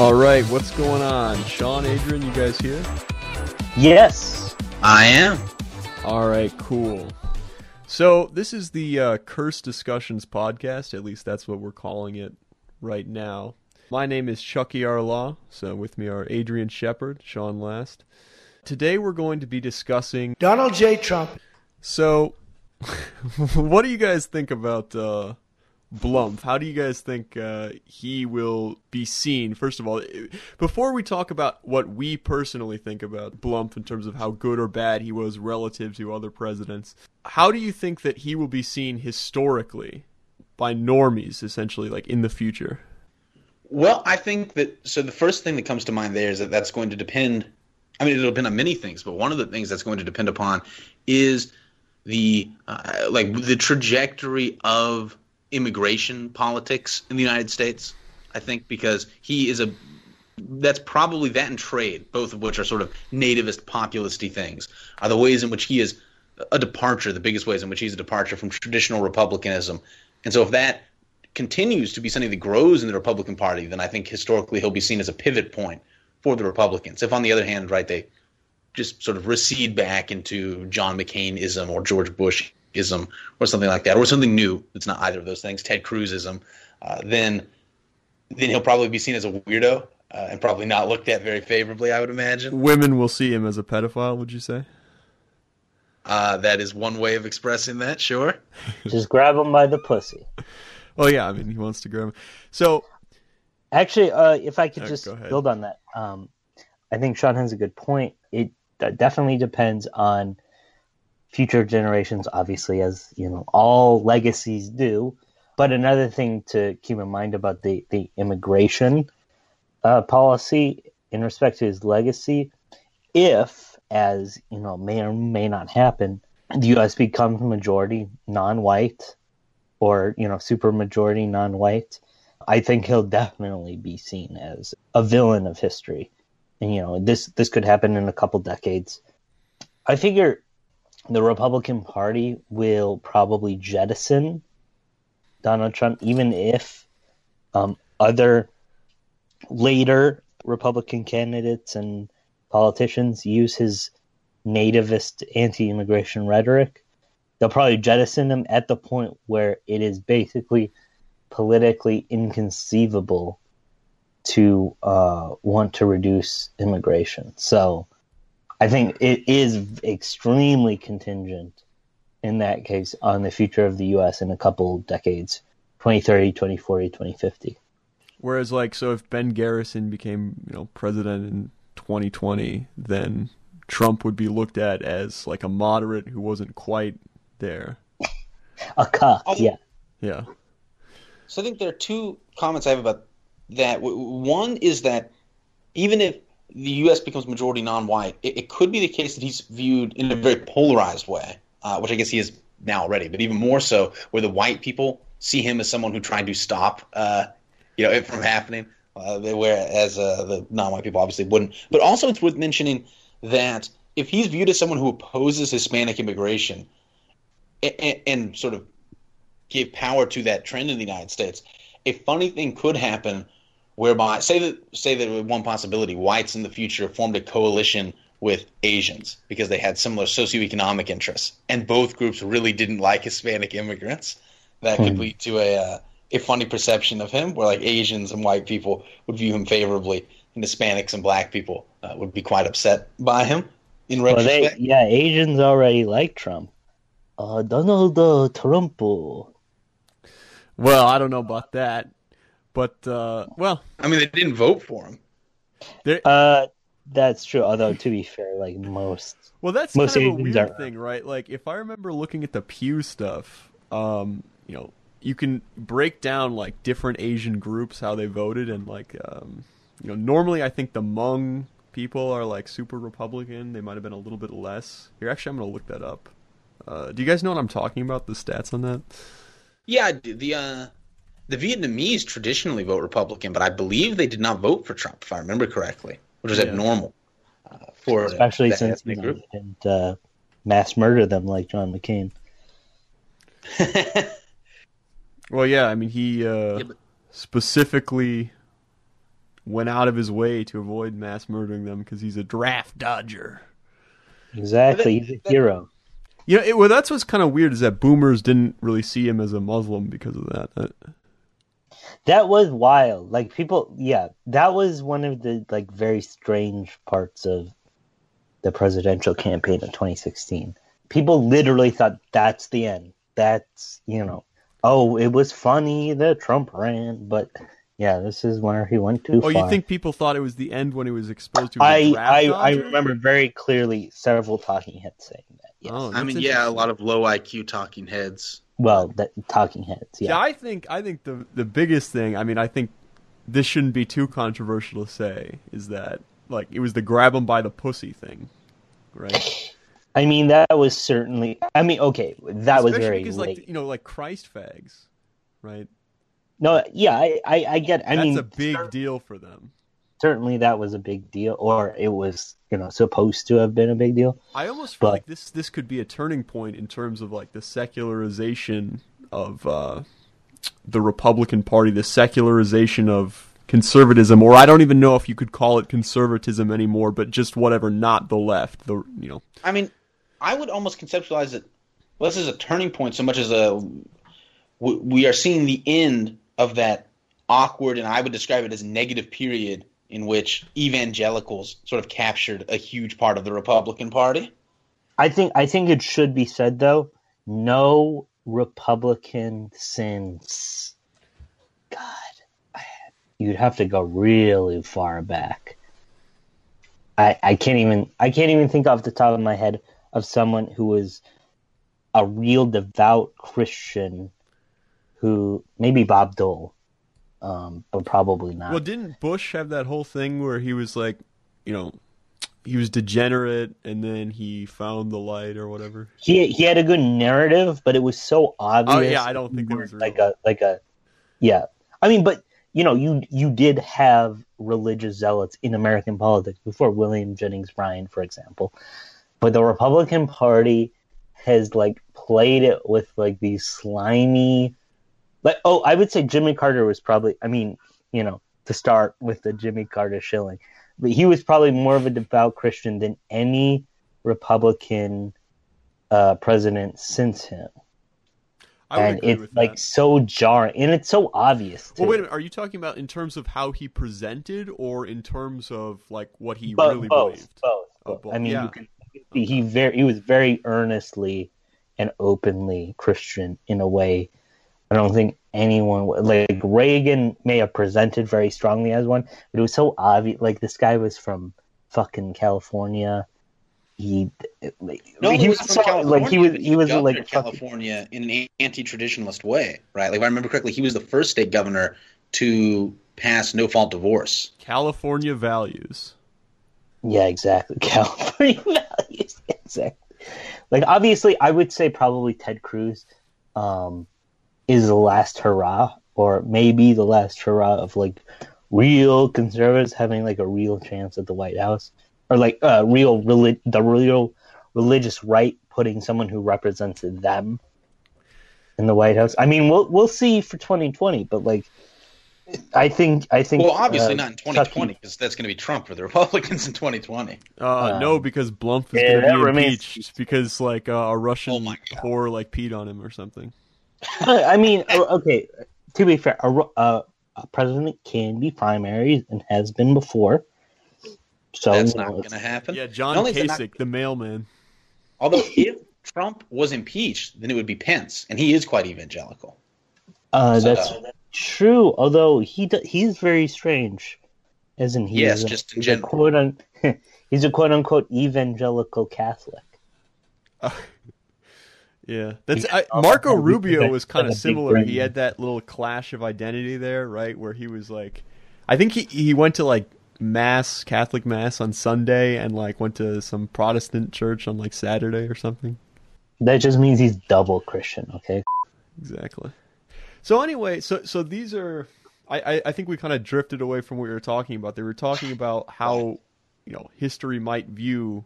All right, what's going on? Sean, Adrian, you guys here? Yes. I am. All right, cool. So, this is the uh, Curse Discussions podcast. At least that's what we're calling it right now. My name is Chucky R. Law. So, with me are Adrian Shepard, Sean Last. Today, we're going to be discussing Donald J. Trump. So, what do you guys think about uh, Blump? How do you guys think uh, he will be seen? First of all, before we talk about what we personally think about Blump in terms of how good or bad he was relative to other presidents, how do you think that he will be seen historically by normies, essentially, like in the future? Well, I think that so the first thing that comes to mind there is that that's going to depend. I mean, it'll depend on many things, but one of the things that's going to depend upon is the uh, like the trajectory of immigration politics in the United States. I think because he is a that's probably that and trade, both of which are sort of nativist populisty things, are the ways in which he is a departure, the biggest ways in which he's a departure from traditional republicanism. And so if that continues to be something that grows in the Republican Party, then I think historically he'll be seen as a pivot point for the Republicans. If on the other hand, right, they just sort of recede back into John McCain-ism or George Bush-ism or something like that, or something new that's not either of those things, Ted Cruz-ism, uh, then then he'll probably be seen as a weirdo uh, and probably not looked at very favorably, I would imagine. Women will see him as a pedophile, would you say? Uh, that is one way of expressing that, sure. Just grab him by the pussy. Oh yeah, I mean he wants to grab him. So Actually, uh, if I could just build on that, um, I think Sean has a good point. It d- definitely depends on future generations, obviously, as you know, all legacies do. But another thing to keep in mind about the the immigration uh, policy in respect to his legacy, if, as you know, may or may not happen, the U.S. becomes majority non-white, or you know, super majority non-white. I think he'll definitely be seen as a villain of history. And you know, this this could happen in a couple decades. I figure the Republican Party will probably jettison Donald Trump, even if um, other later Republican candidates and politicians use his nativist anti-immigration rhetoric. They'll probably jettison him at the point where it is basically politically inconceivable to uh, want to reduce immigration. So I think it is extremely contingent in that case on the future of the U.S. in a couple decades 2030, 2040, 2050. Whereas, like, so if Ben Garrison became, you know, president in 2020, then Trump would be looked at as like a moderate who wasn't quite there. A cut, Oh. yeah. Yeah. So I think there are two comments I have about that. One is that even if the U.S. becomes majority non-white, it, it could be the case that he's viewed in a very polarized way, uh, which I guess he is now already, but even more so, where the white people see him as someone who tried to stop, uh, you know, it from happening, uh, whereas uh, the non-white people obviously wouldn't. But also, it's worth mentioning that if he's viewed as someone who opposes Hispanic immigration and, and sort of give power to that trend in the United States, a funny thing could happen whereby say that say that one possibility whites in the future formed a coalition with Asians because they had similar socioeconomic interests and both groups really didn't like Hispanic immigrants. That could lead to a uh, a funny perception of him where like Asians and white people would view him favorably and Hispanics and black people uh, would be quite upset by him in Well, they, retrospect. yeah, Asians already like Trump. Uh, Donald uh, Trump. Well, I don't know about that, but uh, well, I mean, they didn't vote for him. there. Uh, that's true. Although to be fair, like most, Well, that's most kind of a weird are- thing, right? Like, if I remember looking at the Pew stuff, um, you know, you can break down like different Asian groups how they voted, and like, um, you know, normally I think the Hmong people are like super Republican. They might have been a little bit less. Here, actually, I'm gonna look that up. Uh, do you guys know what I'm talking about? The stats on that? Yeah, the uh, the Vietnamese traditionally vote Republican, but I believe they did not vote for Trump, if I remember correctly, which is Yeah. abnormal uh, for especially that since you ethnic know, group. he didn't uh, mass murder them like John McCain. Well, yeah. I mean, he uh, Yeah, but- specifically went out of his way to avoid mass murdering them because he's a draft dodger. Exactly, he's a hero. You know, it, well, that's what's kind of weird is that boomers didn't really see him as a Muslim because of that. That was wild. Like people, yeah, that was one of the like very strange parts of the presidential campaign of 2016. People literally thought that's the end. That's you know, oh, it was funny that Trump ran, but yeah, this is where he went too oh, far. you think people thought it was the end when he was exposed to a I draft I, I remember very clearly several talking heads saying that. Yes. Oh, I mean, yeah, a lot of low IQ talking heads. Well, that talking heads. Yeah, Yeah. I think I think the the biggest thing. I mean, I think this shouldn't be too controversial to say is that like it was the grab him by the pussy thing, right? I mean, that was certainly. I mean, okay, that was very because late. like you know like Christ fags, right? No, yeah, I, I, I get. I That's mean, a big deal for them. Certainly that was a big deal, or it was, you know, supposed to have been a big deal. I almost feel But- like this this could be a turning point in terms of like the secularization of uh, the Republican Party, the secularization of conservatism, or I don't even know if you could call it conservatism anymore, but just whatever, not the left. The you know, I mean, I would almost conceptualize it less as a turning point, so much as a we we are seeing the end of that awkward, and I would describe it as negative period in which evangelicals sort of captured a huge part of the Republican Party. I think, I think it should be said though, no Republican since, God, you'd have to go really far back. I, I can't even, I can't even think off the top of my head of someone who was a real devout Christian who maybe Bob Dole, um, but probably not. well, didn't Bush have that whole thing where he was like, you know, he was degenerate and then he found the light or whatever? he he had a good narrative, but it was so obvious. Oh, yeah, I don't think it was weren't like real. a like a yeah. I mean, but you know, you you did have religious zealots in American politics before William Jennings Bryan, for example. But the Republican Party has like played it with like these slimy like oh, I would say Jimmy Carter was probably I mean, you know, to start with the Jimmy Carter shilling. But he was probably more of a devout Christian than any Republican uh, president since him. I would and agree it's like that. so jarring and it's so obvious too. Well, wait a minute. Are you talking about in terms of how he presented, or in terms of like what he really both, believed? both, Oh, both. I mean, Yeah. you can, he very he was very earnestly and openly Christian in a way. I don't think anyone like Reagan may have presented very strongly as one, but it was so obvious. Like this guy was from fucking California. He like, No, he he was was from so, California. like he was but he was governed like fucking, California in an anti-traditionalist way, right? Like if I remember correctly, he was the first state governor to pass no-fault divorce. California values. Yeah, exactly. California values. Exactly. Like obviously I would say probably Ted Cruz um is the last hurrah or maybe the last hurrah of like real conservatives having like a real chance at the White House or like uh real relig- the real religious right putting someone who represents them in the White House. I mean, we'll we'll see for 2020, but like I think I think Well, obviously uh, not in 2020 because that's going to be Trump for the Republicans in 2020. Uh, Um, no, because Blumph is yeah, going to be remains- impeached because like uh, a Russian Oh whore like peed on him or something. I mean, uh, okay. To be fair, a, a, a president can be primaries and has been before. So That's not going to happen. Yeah, John only is not- Kasich, the mailman. Although if Trump was impeached, then it would be Pence, and he is quite evangelical. Uh, So- that's true. Although he do, he's very strange, isn't he? Yes, He's a- just in he's a general. quote un, he's a quote unquote evangelical Catholic. Yeah, that's I, Marco Rubio was kind of of the big similar. He had that little clash of identity there, right? Where he was like, I think he he went to like mass Catholic mass on Sunday and like went to some Protestant church on like Saturday or something. That just means he's double Christian. Okay. Exactly. So anyway, so so these are. I, I, I think we kind of drifted away from what we were talking about. They were talking about how you know history might view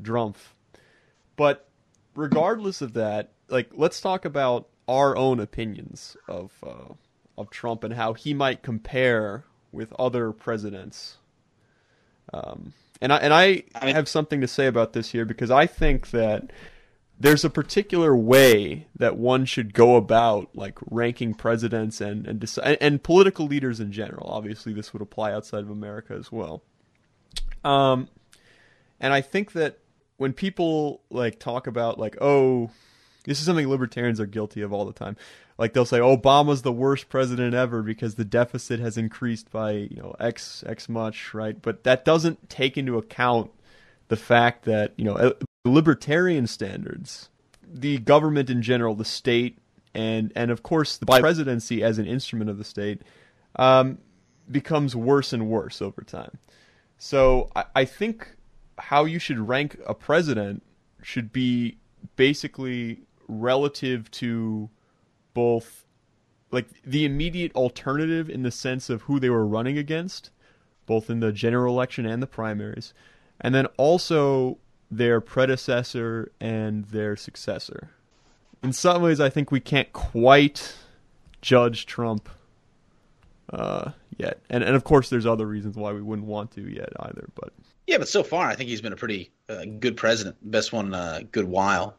Drumpf, but regardless of that, like let's talk about our own opinions of uh, of Trump and how he might compare with other presidents. Um, and I and I, I mean- have something to say about this here because I think that there's a particular way that one should go about like ranking presidents and and, deci- and and political leaders in general. Obviously, this would apply outside of America as well. Um, and I think that when people like talk about like oh this is something libertarians are guilty of all the time. Like they'll say obama's the worst president ever because the deficit has increased by you know x x much right? But that doesn't take into account the fact that you know uh, libertarian standards the government in general the state and and of course the presidency as an instrument of the state um, becomes worse and worse over time. So I, I think how you should rank a president should be basically relative to both like the immediate alternative in the sense of who they were running against, both in the general election and the primaries, and then also their predecessor and their successor. In some ways, I think we can't quite judge Trump uh, yet, and and of course, there's other reasons why we wouldn't want to yet either. But Yeah, but so far, I think he's been a pretty uh, good president. Best one, uh, good while.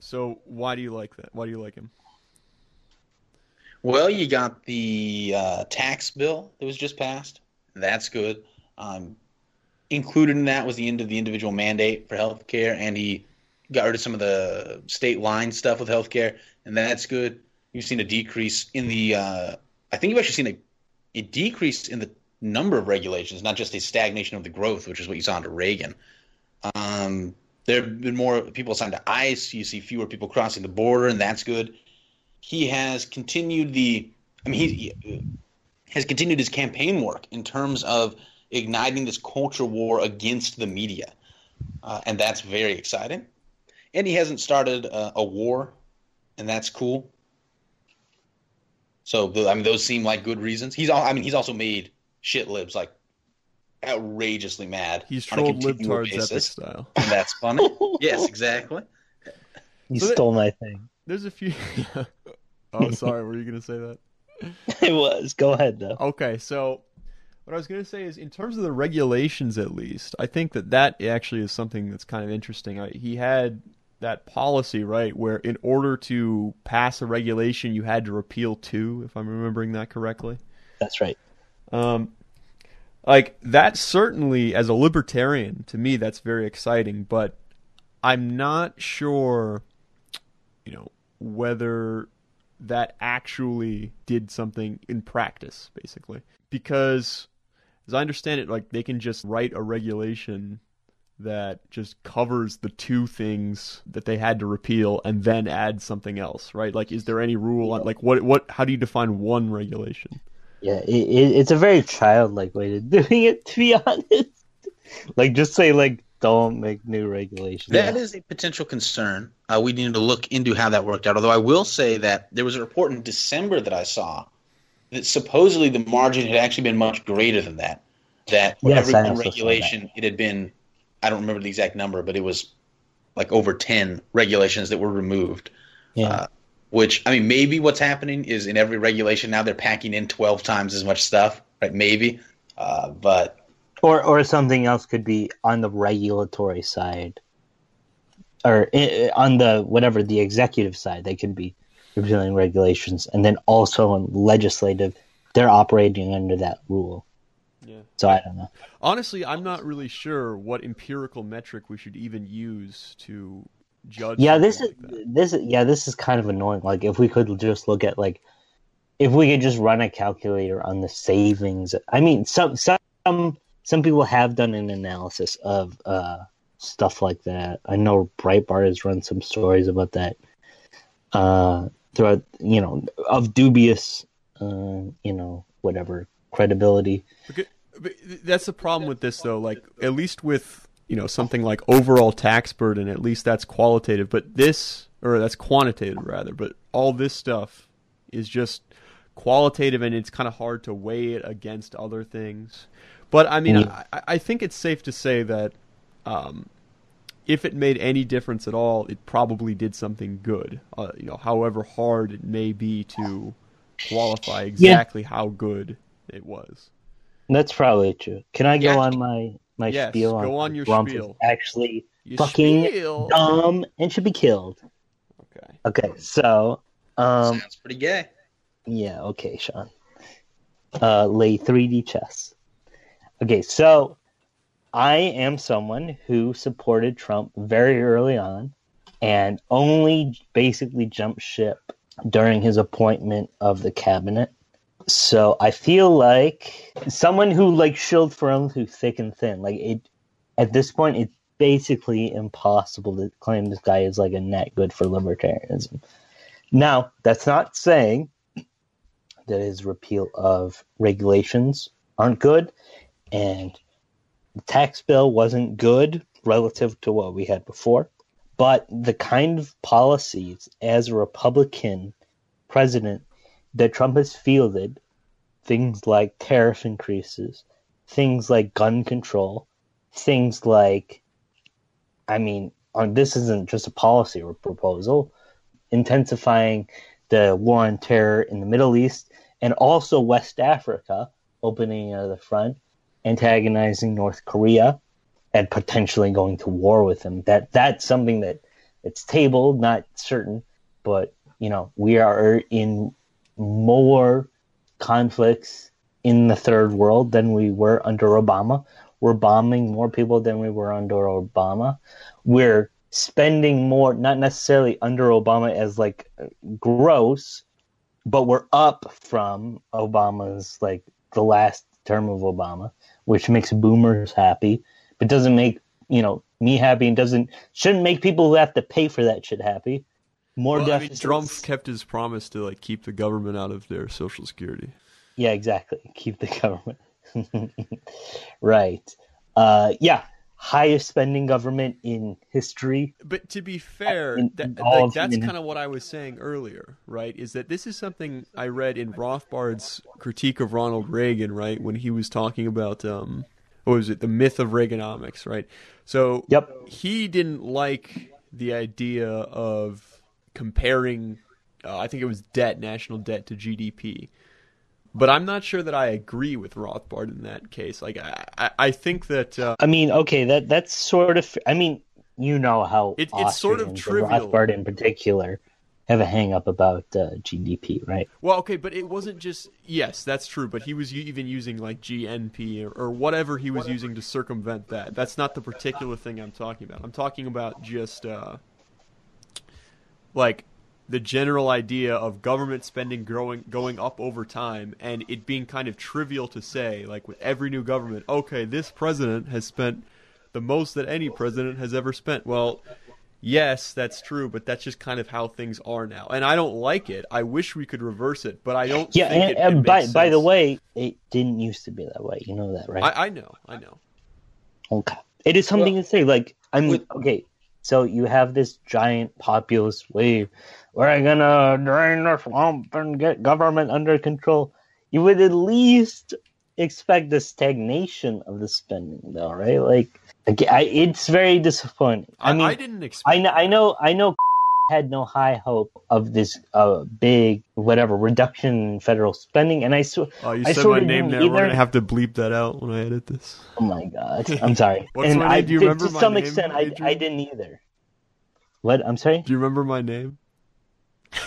so, why do you like that? Why do you like him? Well, you got the uh, tax bill that was just passed. That's good. Um, included in that was the end of the individual mandate for health care, and he got rid of some of the state line stuff with health care, and that's good. You've seen a decrease in the. Uh, I think you've actually seen a, a decrease in the number of regulations, not just a stagnation of the growth, which is what you saw under Reagan. Um, there have been more people assigned to ICE. You see fewer people crossing the border, and that's good. He has continued the. I mean, he, he has continued his campaign work in terms of igniting this culture war against the media, uh, and that's very exciting. And he hasn't started a war, and that's cool. So I mean, those seem like good reasons. He's all. I mean, he's also made shit libs like outrageously mad. He's on a trolled continual libtards epic style. and that's funny. yes, exactly. You So that- stole my thing. There's a few. oh, sorry. Were you gonna say that? It was. Go ahead though. Okay, so what I was going to say is, in terms of the regulations, at least, I think that that actually is something that's kind of interesting. I, he had that policy, right, where in order to pass a regulation, you had to repeal two, if I'm remembering that correctly. That's right. Um, like that certainly, as a libertarian, to me, that's very exciting. But I'm not sure, you know, whether that actually did something in practice, basically, because as I understand it, like they can just write a regulation that just covers the two things that they had to repeal and then add something else, right? Like, is there any rule on like what what? How do you define one regulation? Yeah, it, it, it's a very childlike way of doing it. To be honest, like just say like don't make new regulations. That is a potential concern. Uh, we need to look into how that worked out. Although I will say that there was a report in December that I saw that supposedly the margin had actually been much greater than that. That Yes, every I one also saw regulation, it had been, I don't remember the exact number, but it was like over 10 regulations that were removed. yeah. Uh, which, I mean, maybe what's happening is in every regulation now they're packing in 12 times as much stuff, right? Maybe. Uh, but or or something else could be on the regulatory side, or i- on the whatever the executive side. They could be repealing regulations, and then also on legislative, they're operating under that rule. Yeah. So I don't know. Honestly, I'm not really sure what empirical metric we should even use to judge. Yeah, this is like this is yeah this is kind of annoying. Like if we could just look at like if we could just run a calculator on the savings. I mean, some some some people have done an analysis of uh, stuff like that. I know Breitbart has run some stories about that uh, throughout. You know, of dubious, uh, you know, whatever credibility. Because- but that's the problem with this, though. Like, at least with you know something like overall tax burden, at least that's qualitative. But this, or that's quantitative rather. But all this stuff is just qualitative, and it's kind of hard to weigh it against other things. But I mean, Yeah. I, I think it's safe to say that um, if it made any difference at all, it probably did something good. Uh, you know, however hard it may be to qualify exactly how good it was. That's probably true. Can I go Yeah. on my my Yes, spiel? go why on your Trump is spiel. Actually, You Fucking spiel. dumb and should be killed. Okay. Okay, so um, Sounds pretty gay. Yeah, okay, Sean. Uh, lay 3D chess. Okay, so I am someone who supported Trump very early on and only basically jumped ship during his appointment of the cabinet. So I feel like someone who like shilled for him through thick and thin. Like it at this point it's basically impossible to claim this guy is like a net good for libertarianism. Now, that's not saying that his repeal of regulations aren't good and the tax bill wasn't good relative to what we had before but the kind of policies as a republican president that trump has fielded things like tariff increases things like gun control things like i mean on this isn't just a policy or proposal intensifying the war on terror in the Middle East and also West Africa, opening uh, the front, antagonizing North Korea, and potentially going to war with them. That that's something that it's tabled, not certain, but you know we are in more conflicts in the third world than we were under Obama. We're bombing more people than we were under Obama. We're spending more, not necessarily under Obama as like gross, but we're up from Obama's like the last term of Obama, which makes boomers happy, but doesn't make you know me happy and doesn't shouldn't make people who have to pay for that shit happy. More Well, I mean. Trump kept his promise to like keep the government out of their social security. Yeah, exactly. Keep the government. right. Uh, yeah. Highest spending government in history. But to be fair, that, like, that's kind of what I was saying earlier, right? Is that this is something I read in Rothbard's critique of Ronald Reagan, right? When he was talking about um, what was it, the myth of Reaganomics, right? So Yep. he didn't like the idea of comparing. Uh, I think it was debt, national debt, to GDP. But I'm not sure that I agree with Rothbard in that case. Like, I, I, I think that uh, I mean, okay, that that's sort of. I mean, you know how It- it's sort of Austrians, trivial. Rothbard in particular, have a hang up about uh, GDP, right? Well, okay, but it wasn't just yes, that's true. But he was even using like GNP or, or whatever he was using to circumvent that. That's not the particular thing I'm talking about. I'm talking about just uh, like the general idea of government spending growing going up over time and it being kind of trivial to say like with every new government okay this president has spent the most that any president has ever spent well yes that's true but that's just kind of how things are now and i don't like it i wish we could reverse it but i don't Yeah, think and, it, it and by makes by the way, it didn't used to be that way. You know that, right? I, I know i know Okay. It is something to say. Like, i'm With- okay, so you have this giant populist wave. We're gonna drain the swamp and get government under control. You would at least expect the stagnation of the spending, though, right? Like, I, it's very disappointing. i, I mean, I didn't expect I know, I know, I know. Had no high hope of this uh, big whatever reduction in federal spending, and I sw- oh you I said my name didn't there we're gonna have to bleep that out when i edit this Oh my god! I'm sorry. What's and my I name? Do you did- remember to my some name, extent, I, I didn't either. What? I'm sorry, do you remember my name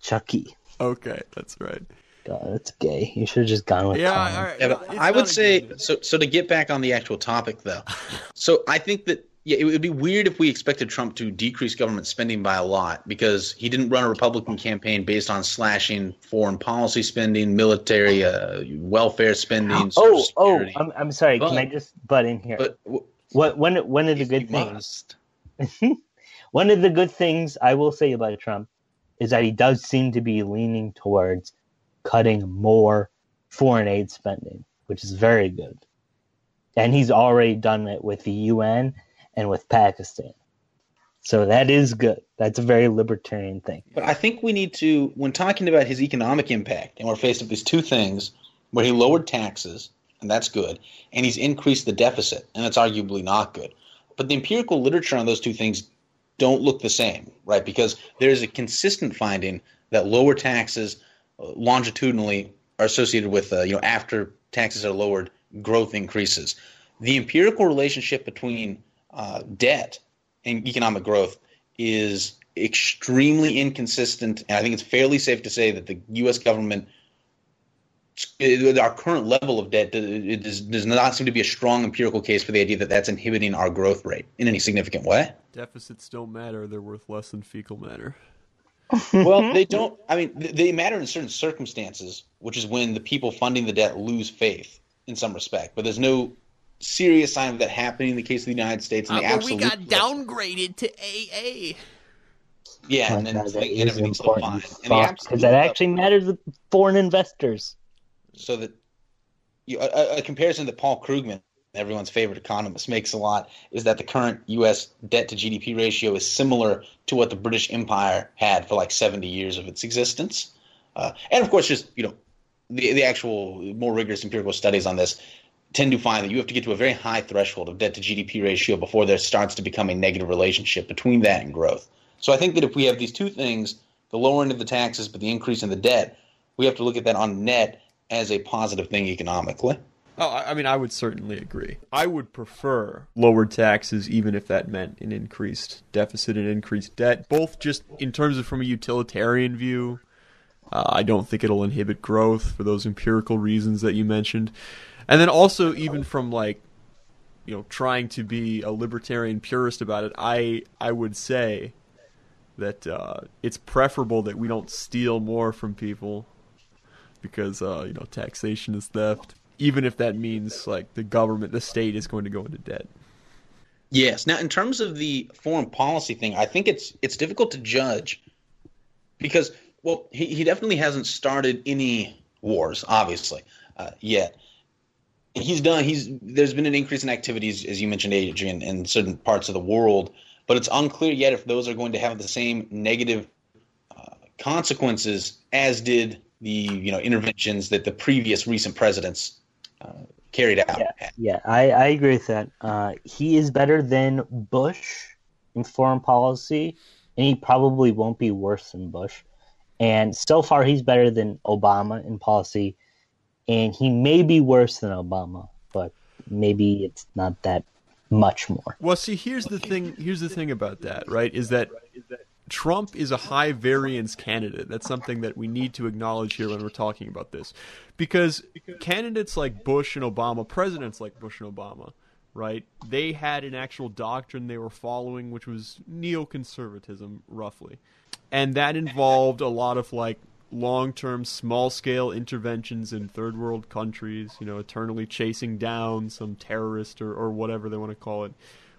Chucky. okay that's right God, that's gay. You should have just gone with yeah Colin. all right. Yeah, No, but it's I would say so. So to get back on the actual topic, though, so I think that yeah, it would be weird if we expected Trump to decrease government spending by a lot because he didn't run a Republican campaign based on slashing foreign policy spending, military, uh, welfare spending. Oh, oh. I'm, I'm sorry. Can I just butt in here? but what one one of the good things one of the good things I will say about Trump is that he does seem to be leaning towards cutting more foreign aid spending, which is very good. And he's already done it with the UN and with Pakistan. So that is good. That's a very libertarian thing. But I think we need to, when talking about his economic impact, and we're faced with these two things where he lowered taxes, and that's good, and he's increased the deficit, and that's arguably not good. But the empirical literature on those two things don't look the same, right? Because there's a consistent finding that lower taxes, longitudinally are associated with uh, you know after taxes are lowered, growth increases. The empirical relationship between uh, debt and economic growth is extremely inconsistent, and I think it's fairly safe to say that the U.S. government, our current level of debt, it does, does not seem to be a strong empirical case for the idea that that's inhibiting our growth rate in any significant way. Deficits don't matter; they're worth less than fecal matter. well, they don't. I mean, they matter in certain circumstances, which is when the people funding the debt lose faith in some respect. But there's no serious sign of that happening in the case of the United States. And uh, the absolute we got downgraded to AA. Yeah, and then no, that is important because that actually matters to foreign investors. So that you, a, a, comparison that Paul Krugman, everyone's favorite economist, makes a lot is that the current U.S. debt to GDP ratio is similar to what the British Empire had for like 70 years of its existence, uh, and of course, just you know, the the actual more rigorous empirical studies on this tend to find that you have to get to a very high threshold of debt to GDP ratio before there starts to become a negative relationship between that and growth. So I think that if we have these two things, the lowering of the taxes but the increase in the debt, we have to look at that on net as a positive thing economically. Oh, I mean, I would certainly agree. I would prefer lower taxes, even if that meant an increased deficit and increased debt, both just in terms of from a utilitarian view. Uh, I don't think it'll inhibit growth for those empirical reasons that you mentioned. And then also, even from like, you know, trying to be a libertarian purist about it, I I would say that uh, it's preferable that we don't steal more from people because uh, you know taxation is theft, even if that means like the government, the state is going to go into debt. Yes. Now, in terms of the foreign policy thing, I think it's it's difficult to judge because well, he, he definitely hasn't started any wars, obviously, uh, yet. He's done. He's there's been an increase in activities, as you mentioned, Adrian, in certain parts of the world but it's unclear yet if those are going to have the same negative uh, consequences as did the you know interventions that the previous recent presidents uh, carried out. Yeah, yeah I, I agree with that. Uh, he is better than Bush in foreign policy, and he probably won't be worse than Bush. And so far, he's better than Obama in policy, and he may be worse than Obama, but maybe it's not that much more. Well, see, here's the thing. Here's the thing about that, right? Is that Trump is a high variance candidate. That's something that we need to acknowledge here when we're talking about this, because candidates like Bush and Obama, presidents like Bush and Obama, right? They had an actual doctrine they were following, which was neoconservatism, roughly, and that involved a lot of like long term, small scale interventions in third world countries, you know, eternally chasing down some terrorist or, or whatever they want to call it,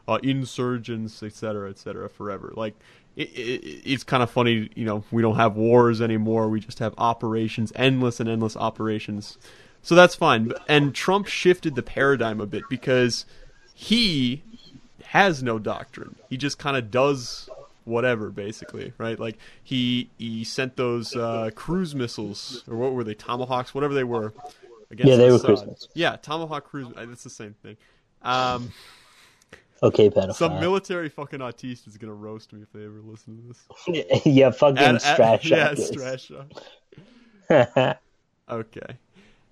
uh, insurgents, etc., etc., forever. Like, it, it, it's kind of funny, you know, we don't have wars anymore. We just have operations, endless and endless operations. So that's fine. And Trump shifted the paradigm a bit because he has no doctrine. He just kind of does whatever basically right? Like he he sent those uh, cruise missiles or what were they tomahawks whatever they were yeah they were cruise missiles. Yeah tomahawk cruise it's the same thing. Um okay pedophile. some military fucking autiste is gonna roast me if they ever listen to this. Yeah fucking at, strash yeah strash okay.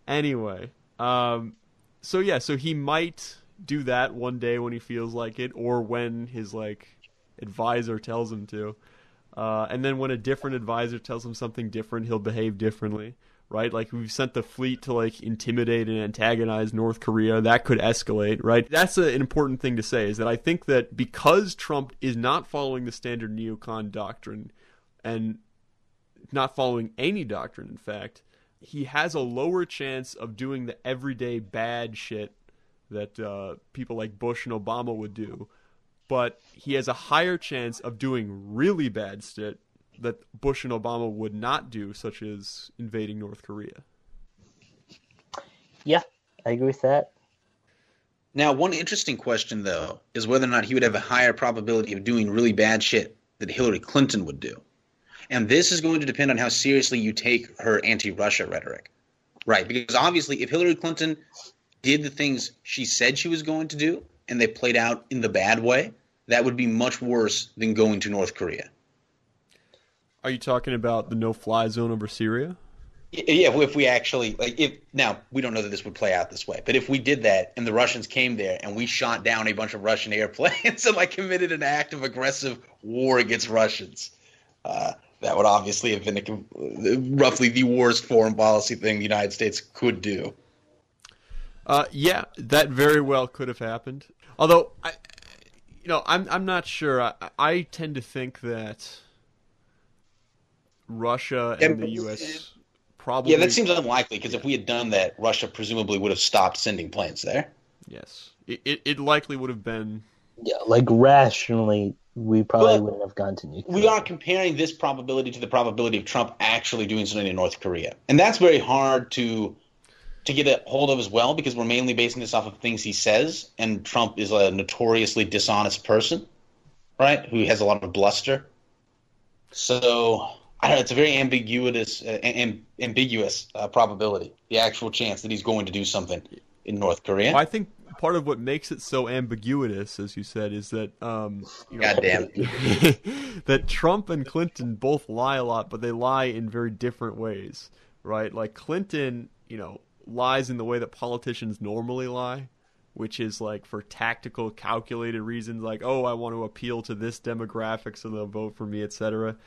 Anyway um so yeah so he might do that one day when he feels like it or when his like advisor tells him to. Uh, and then when a different advisor tells him something different, he'll behave differently, right? Like we've sent the fleet to like intimidate and antagonize North Korea. That could escalate, right? That's a, an important thing to say is that I think that because Trump is not following the standard neocon doctrine and not following any doctrine, in fact, he has a lower chance of doing the everyday bad shit that uh, people like Bush and Obama would do but he has a higher chance of doing really bad shit that Bush and Obama would not do, such as invading North Korea. Yeah, I agree with that. Now, one interesting question, though, is whether or not he would have a higher probability of doing really bad shit that Hillary Clinton would do. And this is going to depend on how seriously you take her anti Russia rhetoric. Right? Because obviously, if Hillary Clinton did the things she said she was going to do and they played out in the bad way, that would be much worse than going to North Korea. Are you talking about the no-fly zone over Syria? Yeah, if we actually like if now we don't know that this would play out this way, but if we did that and the Russians came there and we shot down a bunch of Russian airplanes and like committed an act of aggressive war against Russians, uh, that would obviously have been a, roughly the worst foreign policy thing the United States could do. Uh, yeah, that very well could have happened. Although I, you know, I'm I'm not sure. I, I tend to think that Russia and Yeah, the U.S. probably Yeah, that seems unlikely because if we had done that, Russia presumably would have stopped sending planes there. yes. It, it it likely would have been Yeah, like rationally, we probably But wouldn't have gone to nuclear. We are comparing this probability to the probability of Trump actually doing something in North Korea, and that's very hard to to get a hold of as well because we're mainly basing this off of things he says, and Trump is a notoriously dishonest person, right? Who has a lot of bluster. So I don't know. It's a very ambiguous, uh, am, ambiguous uh, probability. The actual chance that he's going to do something in North Korea. Well, I think part of what makes it so ambiguous, as you said, is that um, you know, God damn it. that Trump and Clinton both lie a lot, but they lie in very different ways, right? Like Clinton, you know, lies in the way that politicians normally lie, which is like for tactical, calculated reasons, like oh, I want to appeal to this demographic, so they'll vote for me, etc.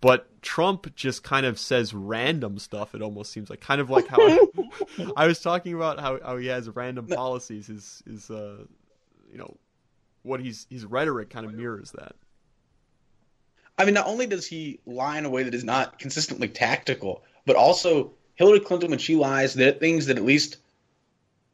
But Trump just kind of says random stuff. It almost seems like kind of like how I, I was talking about how, how he has random policies. His his uh, you know what he's his rhetoric kind of mirrors that. I mean, not only does he lie in a way that is not consistently tactical, but also Hillary Clinton, when she lies, there are things that at least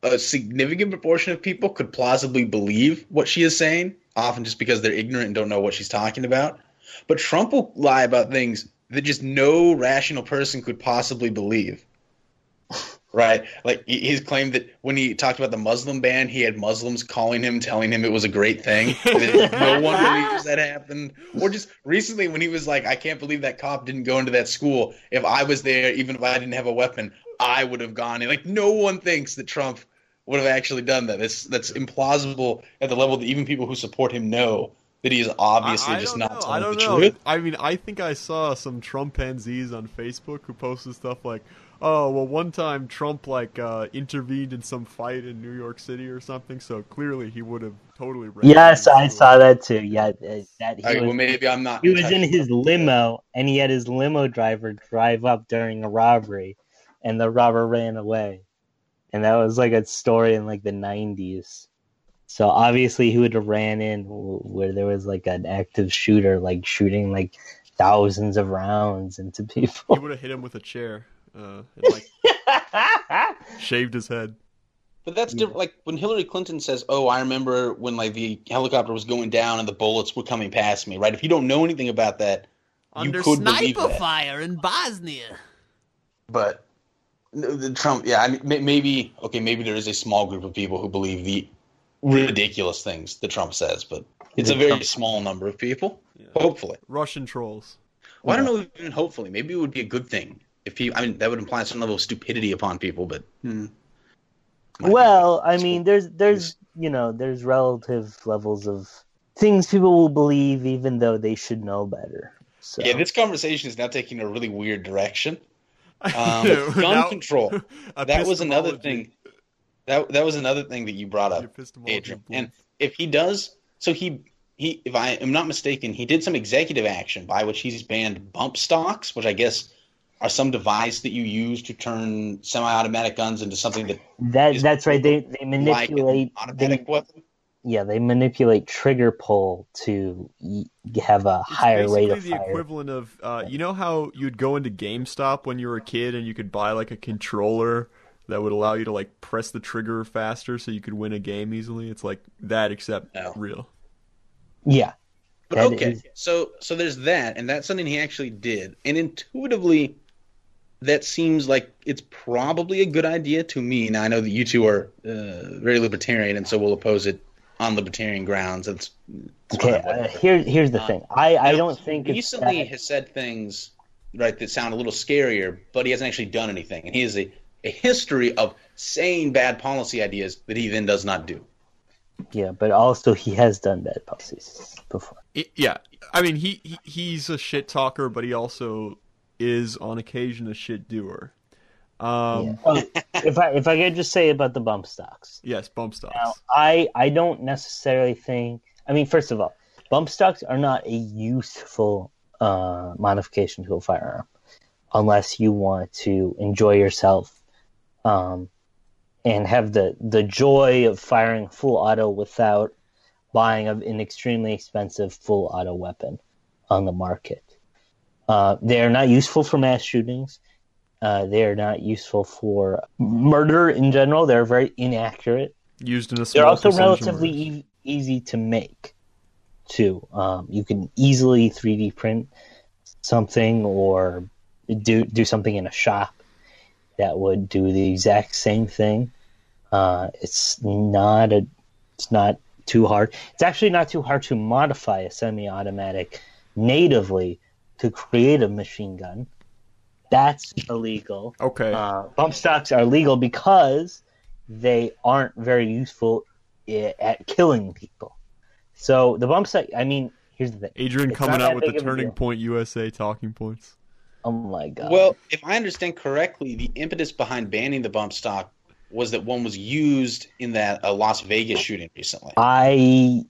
a significant proportion of people could plausibly believe what she is saying, often just because they're ignorant and don't know what she's talking about. But Trump will lie about things that just no rational person could possibly believe. Right? Like he- claimed that when he talked about the Muslim ban, he had Muslims calling him, telling him it was a great thing. No one believes that happened. Or just recently when he was like, I can't believe that cop didn't go into that school. If I was there, even if I didn't have a weapon, I would have gone in. Like no one thinks that Trump would have actually done that. That's that's implausible at the level that even people who support him know that he is obviously I, I just don't know. telling I don't the know. truth. I mean, I think I saw some Trumpanzees on Facebook who posted stuff like, "Oh, well, one time Trump like uh, intervened in some fight in New York City or something, so clearly he would have totally." read Yes, I into saw it." that too. Yeah, that he Okay, was, well, maybe I'm not. he was in his on- limo, and he had his limo driver drive up during a robbery, and the robber ran away, and that was like a story in like the '90s. So obviously, he would have ran in where there was like an active shooter, like shooting like thousands of rounds into people. He would have hit him with a chair uh, and like shaved his head. But that's different. Like when Hillary Clinton says, "Oh, I remember when like the helicopter was going down and the bullets were coming past me." Right? If you don't know anything about that, Under you could believe sniper that. fire in Bosnia. But the Trump, yeah, I mean, maybe okay, maybe there is a small group of people who believe the ridiculous things that Trump says, but it's a very Trump- small number of people. Hopefully, Russian trolls. well, I don't know. Even hopefully, maybe it would be a good thing if he. I mean, that would imply some level of stupidity upon people, but. Hmm. Well, I mean, there's there's you know there's relative levels of things people will believe even though they should know better. So yeah, this conversation is now taking a really weird direction. Um, Now- gun control. That was another thing. That that was another thing that you brought up, Adrian. And if he does, so he he, if I am not mistaken, he did some executive action by which he's banned bump stocks, which I guess are some device that you use to turn semi-automatic guns into something that that is that's right. They they like manipulate automatic they, weapon. yeah they manipulate trigger pull to have a It's higher rate basically of the fire. equivalent of uh, you know how you'd go into GameStop when you were a kid and you could buy like a controller that would allow you to like press the trigger faster so you could win a game easily. It's like that except No. real. Yeah, But That okay, is- so so there's that, and that's something he actually did, and intuitively, that seems like it's probably a good idea to me. Now I know that you two are uh, very libertarian, and so we'll oppose it on libertarian grounds. That's that's okay. fine, Uh, whatever. here here's the Uh, thing. I I Now, don't think he it's recently has said things right that sound a little scarier, but he hasn't actually done anything, and he has a, a history of saying bad policy ideas that he then does not do. yeah, but also he has done bad policies before. It- yeah, I mean he, he he's a shit talker, but he also is on occasion a shit doer. Um, Yeah. If I if I could just say about the bump stocks. Yes, bump stocks. Now, I I don't necessarily think. I mean, first of all, bump stocks are not a useful uh, modification to a firearm, unless you want to enjoy yourself, um, and have the the joy of firing full auto without buying an extremely expensive full auto weapon on the market. Uh, they are not useful for mass shootings. Uh, they are not useful for murder in general. They're very inaccurate. Used in a They're also relatively e- easy to make, too. Um, you can easily 3D print something or do do something in a shop that would do the exact same thing. Uh, it's not a, it's not too hard. It's actually not too hard to modify a semi-automatic natively to create a machine gun. That's illegal. Okay. Uh, bump stocks are legal because they aren't very useful i- at killing people. So the bump stock, I mean, here's the thing. Adrian it's coming out with the big of a Turning. Point USA talking points. Oh my god. Well, if I understand correctly, the impetus behind banning the bump stock was that one was used in that uh, Las Vegas shooting recently. I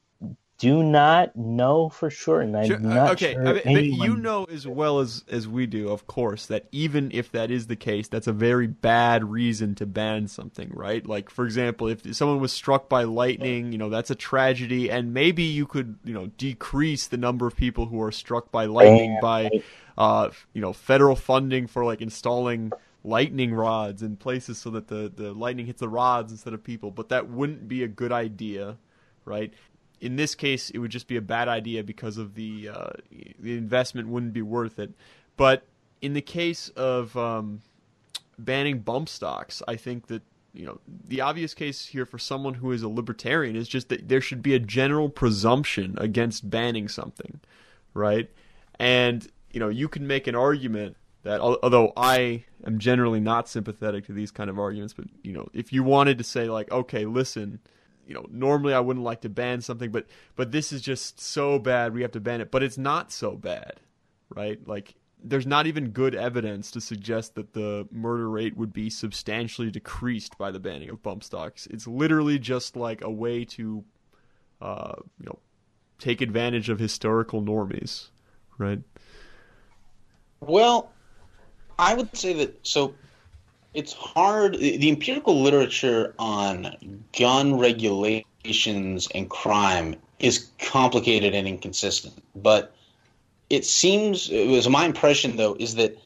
do not know for sure, and I'm Sure, uh, not okay, sure I mean, you know as well as as we do, of course, that even if that is the case, that's a very bad reason to ban something, right? Like, for example, if someone was struck by lightning, you know, that's a tragedy, and maybe you could, you know, decrease the number of people who are struck by lightning Yeah, by, uh, you know, federal funding for like installing lightning rods in places so that the the lightning hits the rods instead of people. But that wouldn't be a good idea, right? In this case, it would just be a bad idea because of the uh, the investment wouldn't be worth it. But in the case of um, banning bump stocks, I think that you know the obvious case here for someone who is a libertarian is just that there should be a general presumption against banning something, right? And you know you can make an argument that although I am generally not sympathetic to these kind of arguments, but you know if you wanted to say like, okay, listen you know normally I wouldn't like to ban something but but this is just so bad we have to ban it. But it's not so bad right? Like there's not even good evidence to suggest that the murder rate would be substantially decreased by the banning of bump stocks. It's literally just like a way to uh you know take advantage of historical normies right? Well, I would say that so it's hard. The empirical literature on gun regulations and crime is complicated and inconsistent. But it seems, it was my impression though, is that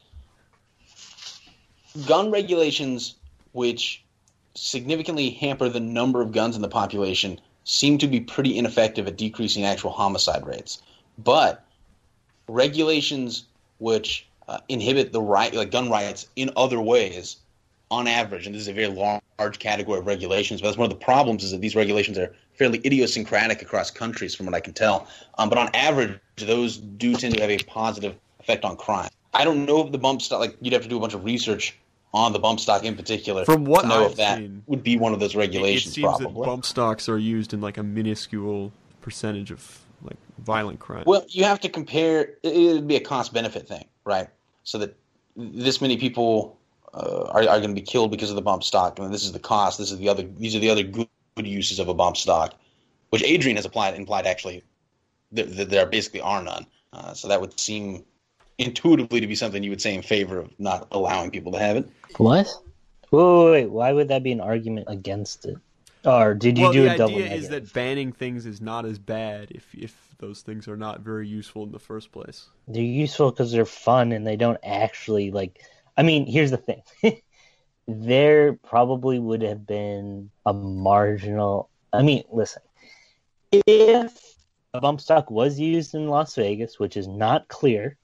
gun regulations, which significantly hamper the number of guns in the population, seem to be pretty ineffective at decreasing actual homicide rates. But regulations which uh, inhibit the right, like gun riots, in other ways, on average, and this is a very large, category of regulations, but that's one of the problems is that these regulations are fairly idiosyncratic across countries, from what I can tell. Um, but on average, those do tend to have a positive effect on crime. I don't know if the bump stock, like you'd have to do a bunch of research on the bump stock in particular From what know I've if that seen, would be one of those regulations. it seems probably. that bump stocks are used in like a minuscule percentage of like violent crime Well, you have to compare. It would be a cost benefit thing, right? So that this many people uh, are, are going to be killed because of the bump stock, and this is the cost. This is the other. These are the other good uses of a bump stock, which Adrian has applied implied actually that, that there basically are none. Uh, so that would seem intuitively to be something you would say in favor of not allowing people to have it. what? Wait, wait, wait. Why would that be an argument against it? Or did you well, do the a double The idea is that banning things is not as bad if if those things are not very useful in the first place. They're useful because they're fun and they don't actually like. I mean, here's the thing. there probably would have been a marginal. I mean, listen. If a bump stock was used in Las Vegas, which is not clear,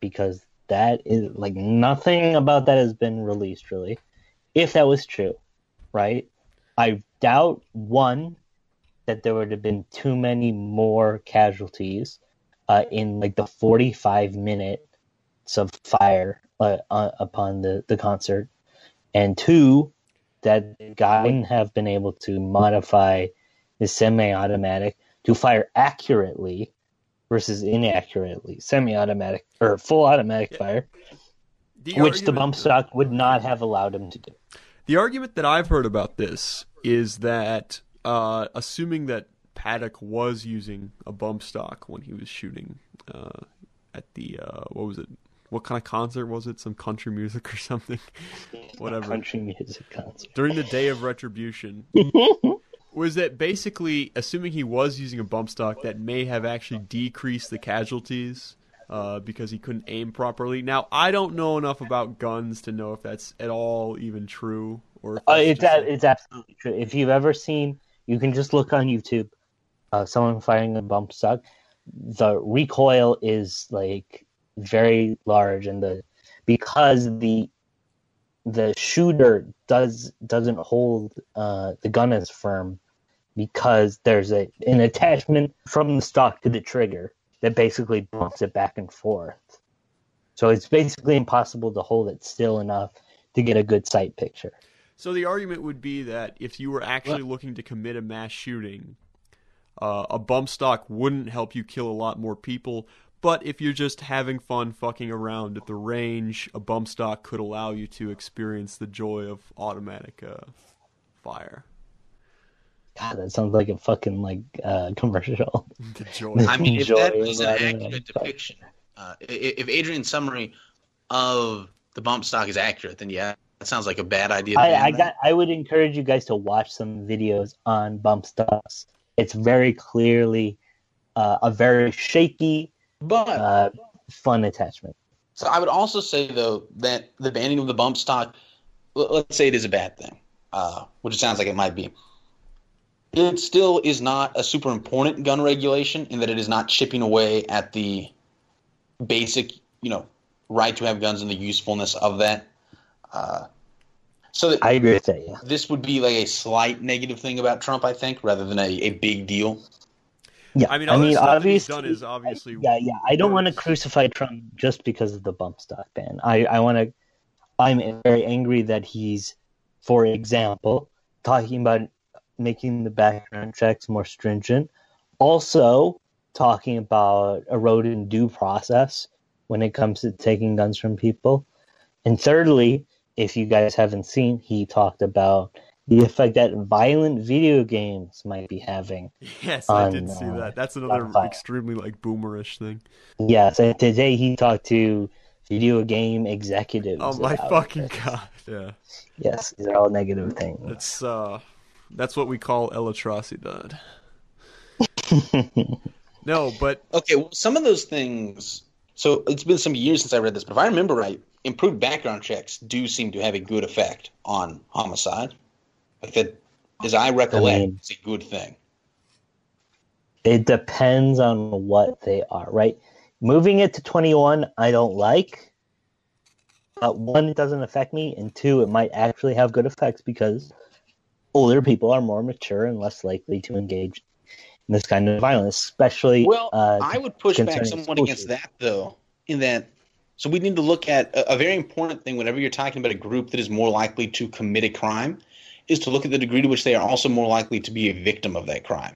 because that is like nothing about that has been released really. If that was true, right? I doubt one that there would have been too many more casualties uh, in like the 45 minutes of fire uh, uh, upon the, the concert, and two, that the guy wouldn't have been able to modify the semi-automatic to fire accurately versus inaccurately, semi-automatic or full automatic fire. The which the bump stock would not have allowed him to do. The argument that I've heard about this is that, uh, assuming that Paddock was using a bump stock when he was shooting uh, at the uh, what was it? What kind of concert was it? Some country music or something? Whatever. Country music concert. During the day of retribution, was that basically assuming he was using a bump stock that may have actually decreased the casualties uh, because he couldn't aim properly. Now I don't know enough about guns to know if that's at all even true or if Uh, it's a, it's absolutely true. If you've ever seen, you can just look on YouTube. Uh, someone firing a bump stock. The recoil is like very large, and the because the the shooter does doesn't hold uh, the gun as firm because there's a an attachment from the stock to the trigger that basically bumps it back and forth. So it's basically impossible to hold it still enough to get a good sight picture. So the argument would be that if you were actually looking to commit a mass shooting, uh, a bump stock wouldn't help you kill a lot more people. But if you're just having fun fucking around at the range, a bump stock could allow you to experience the joy of automatic uh, fire. God, that sounds like a fucking like uh, commercial. The joy. I mean, if that Enjoy is an accurate depiction, uh, if Adrian's summary of the bump stock is accurate, then yeah, that sounds like a bad idea. I, I got. I would encourage you guys to watch some videos on bump stocks. It's very clearly uh, a very shaky, but uh, fun attachment. So I would also say though that the banning of the bump stock, let's say it is a bad thing, uh, which it sounds like it might be. It still is not a super important gun regulation in that it is not chipping away at the basic, you know, right to have guns and the usefulness of that. Uh, so that I agree with that. Yeah. this would be like a slight negative thing about Trump, I think, rather than a, a big deal. Yeah. I mean, I mean, stuff that he's obviously, done is obviously yeah, yeah. I don't want to crucify Trump just because of the bump stock ban. I, I want to. I'm very angry that he's, for example, talking about making the background checks more stringent. Also, talking about eroding due process when it comes to taking guns from people. And thirdly, if you guys haven't seen, he talked about the effect that violent video games might be having Yes, I on, did see uh, that. That's another Spotify. extremely like boomerish thing. Yes, and today he talked to video game executives. Oh my about fucking it. god! Yeah, Yes, these are all negative things. it's uh, that's what we call el atrocidad. No, but Okay, well, some of those things. So it's been some years since I read this, but if I remember right, improved background checks do seem to have a good effect on homicide. Like that, as I recollect, mean- it's a good thing. It depends on what they are, right? Moving it to 21, I don't like. But one, it doesn't affect me, and two, it might actually have good effects because older people are more mature and less likely to engage in this kind of violence, especially. Well, uh, I would push back somewhat against that, though, in that. So we need to look at a, a very important thing whenever you're talking about a group that is more likely to commit a crime, is to look at the degree to which they are also more likely to be a victim of that crime,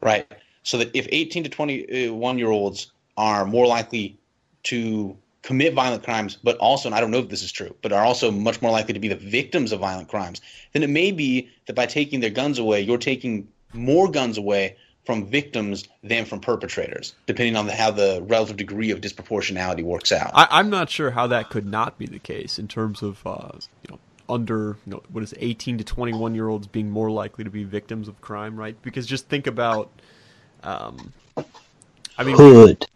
right? So that if 18 to 21 year olds are more likely to commit violent crimes, but also, and I don't know if this is true, but are also much more likely to be the victims of violent crimes, then it may be that by taking their guns away, you're taking more guns away from victims than from perpetrators, depending on the, how the relative degree of disproportionality works out. I, I'm not sure how that could not be the case in terms of uh, you know under you know what is it, 18 to 21 year olds being more likely to be victims of crime, right? Because just think about, um, I mean, hood.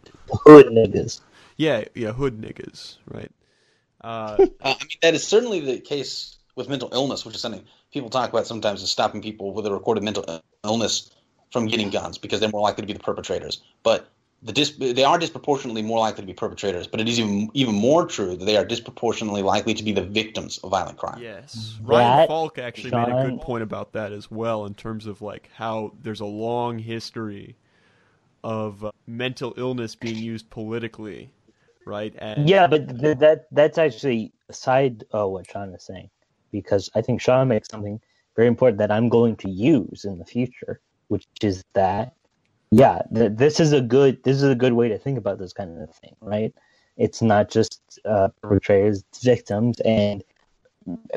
Hood niggas. yeah, yeah, hood niggas, right? Uh, Uh, I mean, that is certainly the case with mental illness, which is something people talk about sometimes is stopping people with a recorded mental illness from getting guns because they're more likely to be the perpetrators. But the dis- they are disproportionately more likely to be perpetrators. But it is even even more true that they are disproportionately likely to be the victims of violent crime. Yes, Ryan That, Falk actually made a good point about that as well, in terms of like how there's a long history of uh, mental illness being used politically, right? And Yeah, but th- that that's actually aside of what Sean is saying, because I think Sean makes something very important that I'm going to use in the future, which is that, yeah, th- this is a good this is a good way to think about this kind of thing, right? It's not just uh, perpetrators, victims, and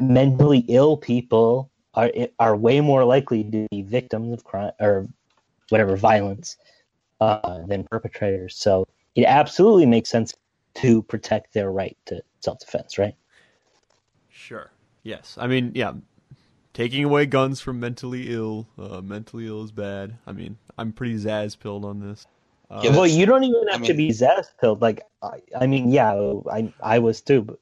mentally ill people are are way more likely to be victims of crime or whatever violence uh, than perpetrators. So it absolutely makes sense to protect their right to self defense, right? Sure. Yes. I mean, yeah. Taking away guns from mentally ill. Uh, mentally ill is bad. I mean, I'm pretty Szasz pilled on this. Uh, yeah, well, you don't even have I mean, to be Szasz pilled. Like, I, I, mean, yeah, I I was too, but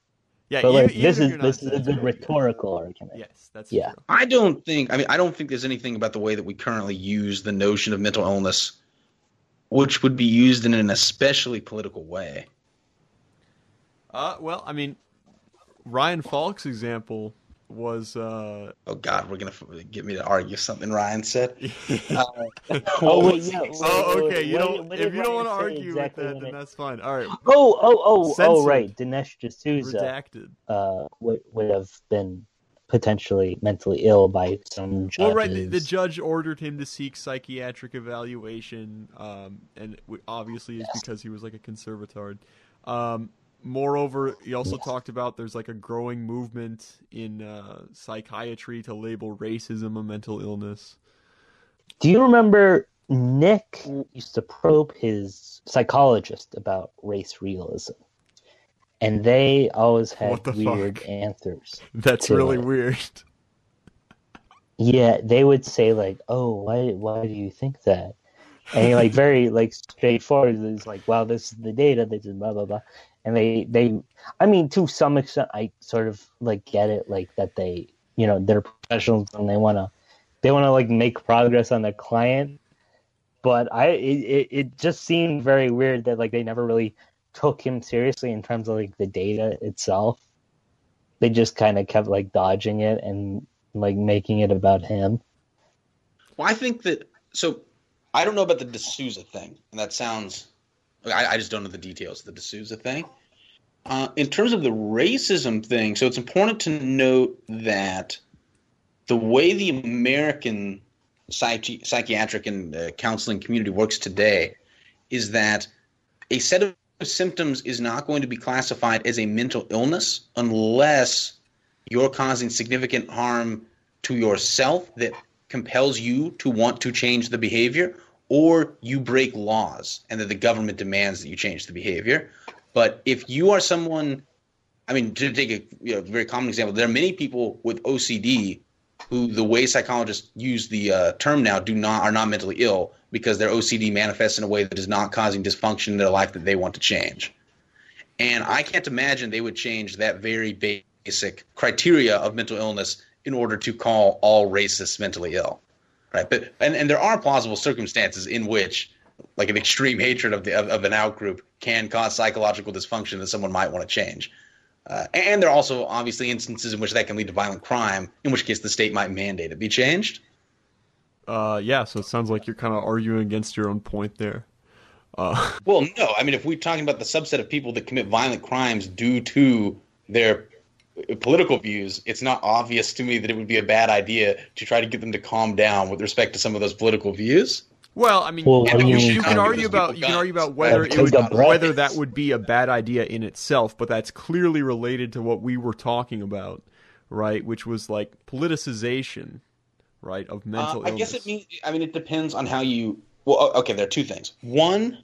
yeah, but like, even, this is this is a good rhetorical argument. Yes, that's yeah. True. I don't think. I mean, I don't think there's anything about the way that we currently use the notion of mental illness, which would be used in an especially political way. Uh, well, I mean, Ryan Falk's example was. Uh, oh God, we're gonna get me to argue something Ryan said. uh, oh wait, yeah. oh, okay. You don't. What if you don't want to argue exactly with that, then that's fine. All right. Oh, oh, oh, Censored. oh, right. Dinesh D'Souza redacted. Uh, would would have been potentially mentally ill by some judges. Well, right. The, the, judge ordered him to seek psychiatric evaluation, um, and obviously it's because he was like a conservatard. Um, moreover, he also yes. talked about there's like a growing movement in uh, psychiatry to label racism a mental illness. Do you remember Nick used to probe his psychologist about race realism? And they always had weird fuck? answers. That's really it. weird. Yeah, they would say like, "Oh, why why do you think that?" And he like very like straightforward. It's like, "Well, this is the data. This is blah blah blah." And they they i mean to some extent i sort of like get it like that they you know they're professionals and they want to they want to like make progress on their client. But i it, it just seemed very weird that like they never really took him seriously in terms of like the data itself. They just kind of kept like dodging it and like making it about him. Well i think that so i don't know about the D'Souza thing and that sounds I, I just don't know the details of the D'Souza thing. Uh, in terms of the racism thing, so it's important to note that the way the American psychi- psychiatric and uh, counseling community works today is that a set of symptoms is not going to be classified as a mental illness unless you're causing significant harm to yourself that compels you to want to change the behavior or you break laws and that the government demands that you change the behavior. But if you are someone, I mean, to take a you know, very common example, there are many people with OCD who, the way psychologists use the uh, term now, do not are not mentally ill because their OCD manifests in a way that is not causing dysfunction in their life that they want to change. And I can't imagine they would change that very basic criteria of mental illness in order to call all racists mentally ill right? But and, and there are plausible circumstances in which like an extreme hatred of the of, of an outgroup can cause psychological dysfunction that someone might want to change. Uh, and there are also obviously instances in which that can lead to violent crime, in which case the state might mandate it be changed. Uh, yeah, so it sounds like you're kind of arguing against your own point there. Uh. Well, no, I mean, if we're talking about the subset of people that commit violent crimes due to their political views, it's not obvious to me that it would be a bad idea to try to get them to calm down with respect to some of those political views. Well, I mean, well, you, you, you can argue about you can argue about whether it would, whether that would be a bad idea in itself, but that's clearly related to what we were talking about, right? Which was like politicization, right, of mental. Uh, I guess it means. I mean, it depends on how you. Well, okay, there are two things. One,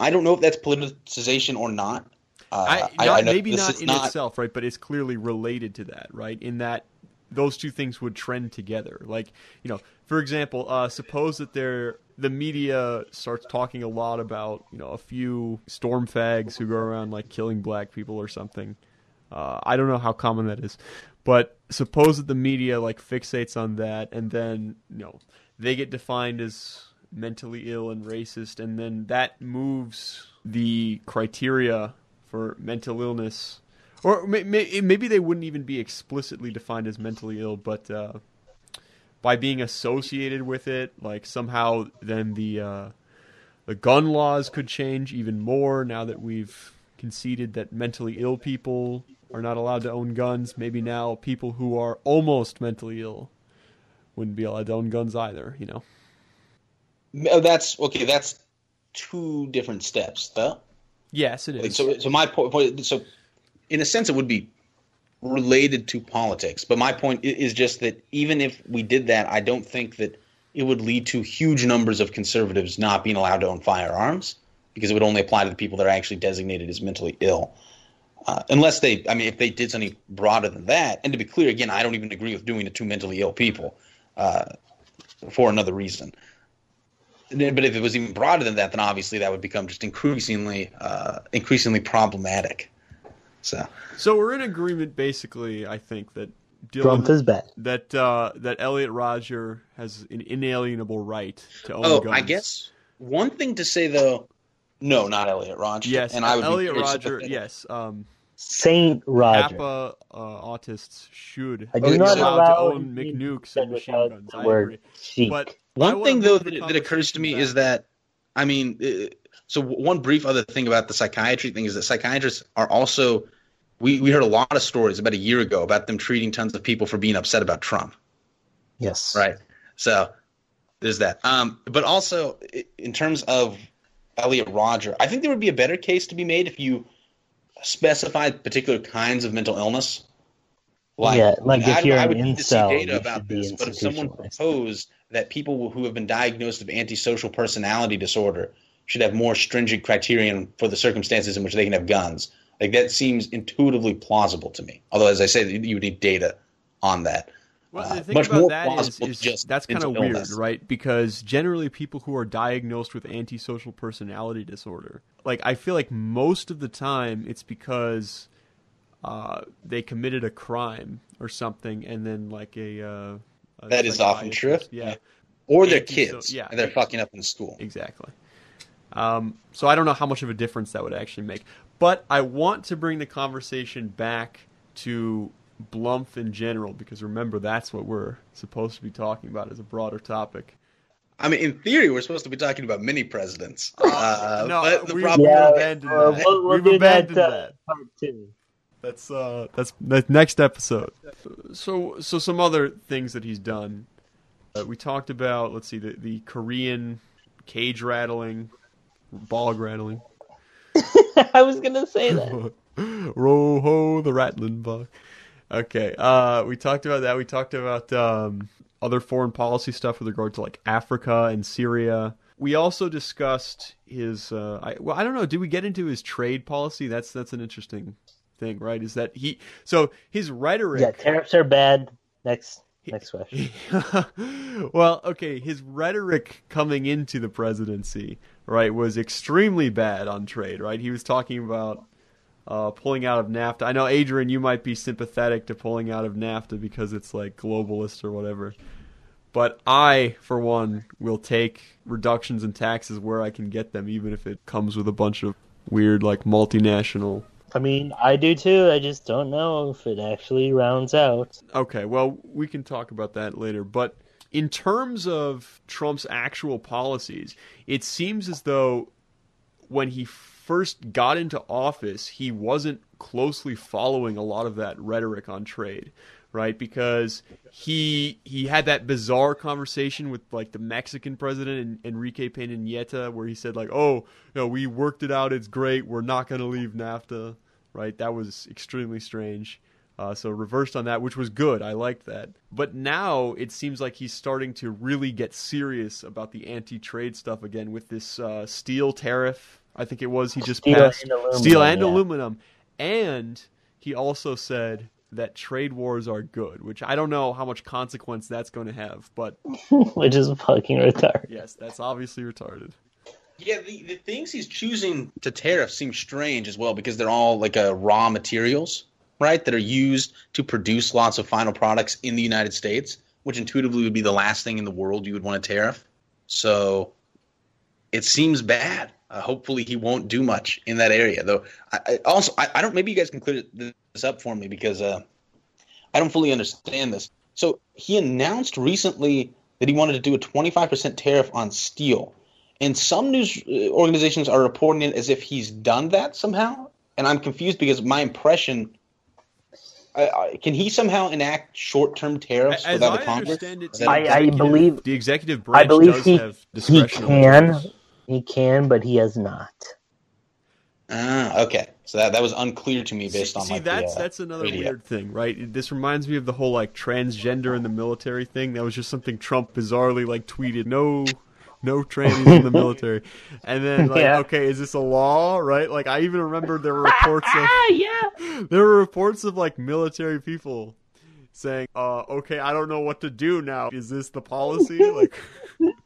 I don't know if that's politicization or not. Uh, I, not, I maybe not in not... itself, right? But it's clearly related to that, right? In that those two things would trend together. Like, you know, for example, uh, suppose that there the media starts talking a lot about, you know, a few storm fags who go around like killing black people or something. Uh, I don't know how common that is, but suppose that the media like fixates on that, and then you know they get defined as mentally ill and racist, and then that moves the criteria for mental illness, or may, may, maybe they wouldn't even be explicitly defined as mentally ill, but uh, by being associated with it, like somehow then the uh, the gun laws could change even more now that we've conceded that mentally ill people are not allowed to own guns. Maybe now people who are almost mentally ill wouldn't be allowed to own guns either. You know. Oh, that's okay. That's two different steps, though. Yes, it is. So, so my point. So, in a sense, it would be related to politics. But my point is just that even if we did that, I don't think that it would lead to huge numbers of conservatives not being allowed to own firearms because it would only apply to the people that are actually designated as mentally ill. Uh, unless they, I mean, if they did something broader than that, and to be clear, again, I don't even agree with doing it to mentally ill people uh, for another reason. Then- But if it was even broader than that, then obviously that would become just increasingly, uh, increasingly problematic. So, So we're in agreement, basically. I think that Trump Dylan, is bad. that uh, that Elliot Rodger has an inalienable right to own oh, guns. I guess one thing to say though, no, not Elliot Rodger. Yes, and I would Elliot be Rodger. Yes, um, Saint Rodger. Kappa uh, autists should I do not allowed allow to own any McNukes and machine guns. I word agree. sheep. But I One thing though that, that occurs to me conversation is that, I mean, uh, so one brief other thing about the psychiatry thing is that psychiatrists are also. We, we heard a lot of stories about a year ago about them treating tons of people for being upset about Trump. yes. Right. So there's that. Um, but also in terms of Elliot Rodger, I think there would be a better case to be made if you specified particular kinds of mental illness. Yeah, like if I, you're I an would need to see incel, data about should this. But if someone institutionalized. proposed that people who have been diagnosed with antisocial personality disorder should have more stringent criterion for the circumstances in which they can have guns, like that seems intuitively plausible to me. Although, as I say, you would need data on that. Well, Uh, the thing much about more that is, plausible is just that's kind of weird, illness. right? Because generally, people who are diagnosed with antisocial personality disorder, like I feel like most of the time, it's because uh, they committed a crime or something, and then like a. Uh, a That is often true. psychiatrist- Yeah, Or they're Antiso- kids. yeah. And they're fucking up in school. exactly. Um, so I don't know how much of a difference that would actually make, but I want to bring the conversation back to Blumph in general because remember that's what we're supposed to be talking about as a broader topic. I mean, in theory, we're supposed to be talking about many presidents. Uh, no, but the we- problem Yeah, abandoned uh, that. we'll, we'll We've do that, abandoned uh, that. part two. That's uh that's the next episode. So so some other things that he's done. Uh, we talked about let's see the the Korean cage rattling, bog rattling. I was gonna say that. Roho the rattling bug. Okay. Uh, we talked about that. We talked about um, other foreign policy stuff with regard to like Africa and Syria. We also discussed his. Uh, I, well, I don't know. Did we get into his trade policy? That's that's an interesting thing, right? Is that he? So his rhetoric. Yeah, tariffs are bad. Next, next question. well, okay, his rhetoric coming into the presidency, right, was extremely bad on trade, right? He was talking about uh, pulling out of NAFTA. I know, Adrian, you might be sympathetic to pulling out of NAFTA because it's like globalist or whatever. But I, for one, will take reductions in taxes where I can get them, even if it comes with a bunch of weird, like, multinational I mean, I do too. I just don't know if it actually rounds out. Okay, well, we can talk about that later. But in terms of Trump's actual policies, it seems as though when he first got into office, he wasn't closely following a lot of that rhetoric on trade, right? Because he he had that bizarre conversation with like the Mexican president Enrique Pena Nieto, where he said like, "Oh, you know, we worked it out. It's great. We're not going to leave NAFTA." Right? That was extremely strange. Uh, so reversed on that, which was good. I liked that. But now it seems like he's starting to really get serious about the anti-trade stuff again with this uh, steel tariff. I think it was he just Steel passed and aluminum, steel and yeah. aluminum, and he also said that trade wars are good, which I don't know how much consequence that's going to have, but Which is fucking retarded. yes, that's obviously retarded. Yeah, the, the things he's choosing to tariff seem strange as well because they're all like uh, raw materials, right? That are used to produce lots of final products in the United States, which intuitively would be the last thing in the world you would want to tariff. So it seems bad. Uh, hopefully, he won't do much in that area, though. I, I also, I, I don't. Maybe you guys can clear this up for me because uh, I don't fully understand this. So he announced recently that he wanted to do a 25% tariff on steel. And some news uh, organizations are reporting it as if he's done that somehow. And I'm confused because my impression I, I, can he somehow enact short-term tariffs As without I the Congress? understand it, Is the that- I- I believe- the executive branch I believe does he have he discretion. over can tariffs. he can, but he has not. Ah, okay. So that that was unclear to me based see, on see like that's the, uh, that's another radio. weird thing, right? This reminds me of the whole like transgender in the military thing. That was just something Trump bizarrely like tweeted. No, no trannies in the military. And then like, Yeah. okay, is this a law? Right? Like I even remember there were reports of Ah, yeah. there were reports of like military people saying, uh, okay, I don't know what to do now. Is this the policy? Like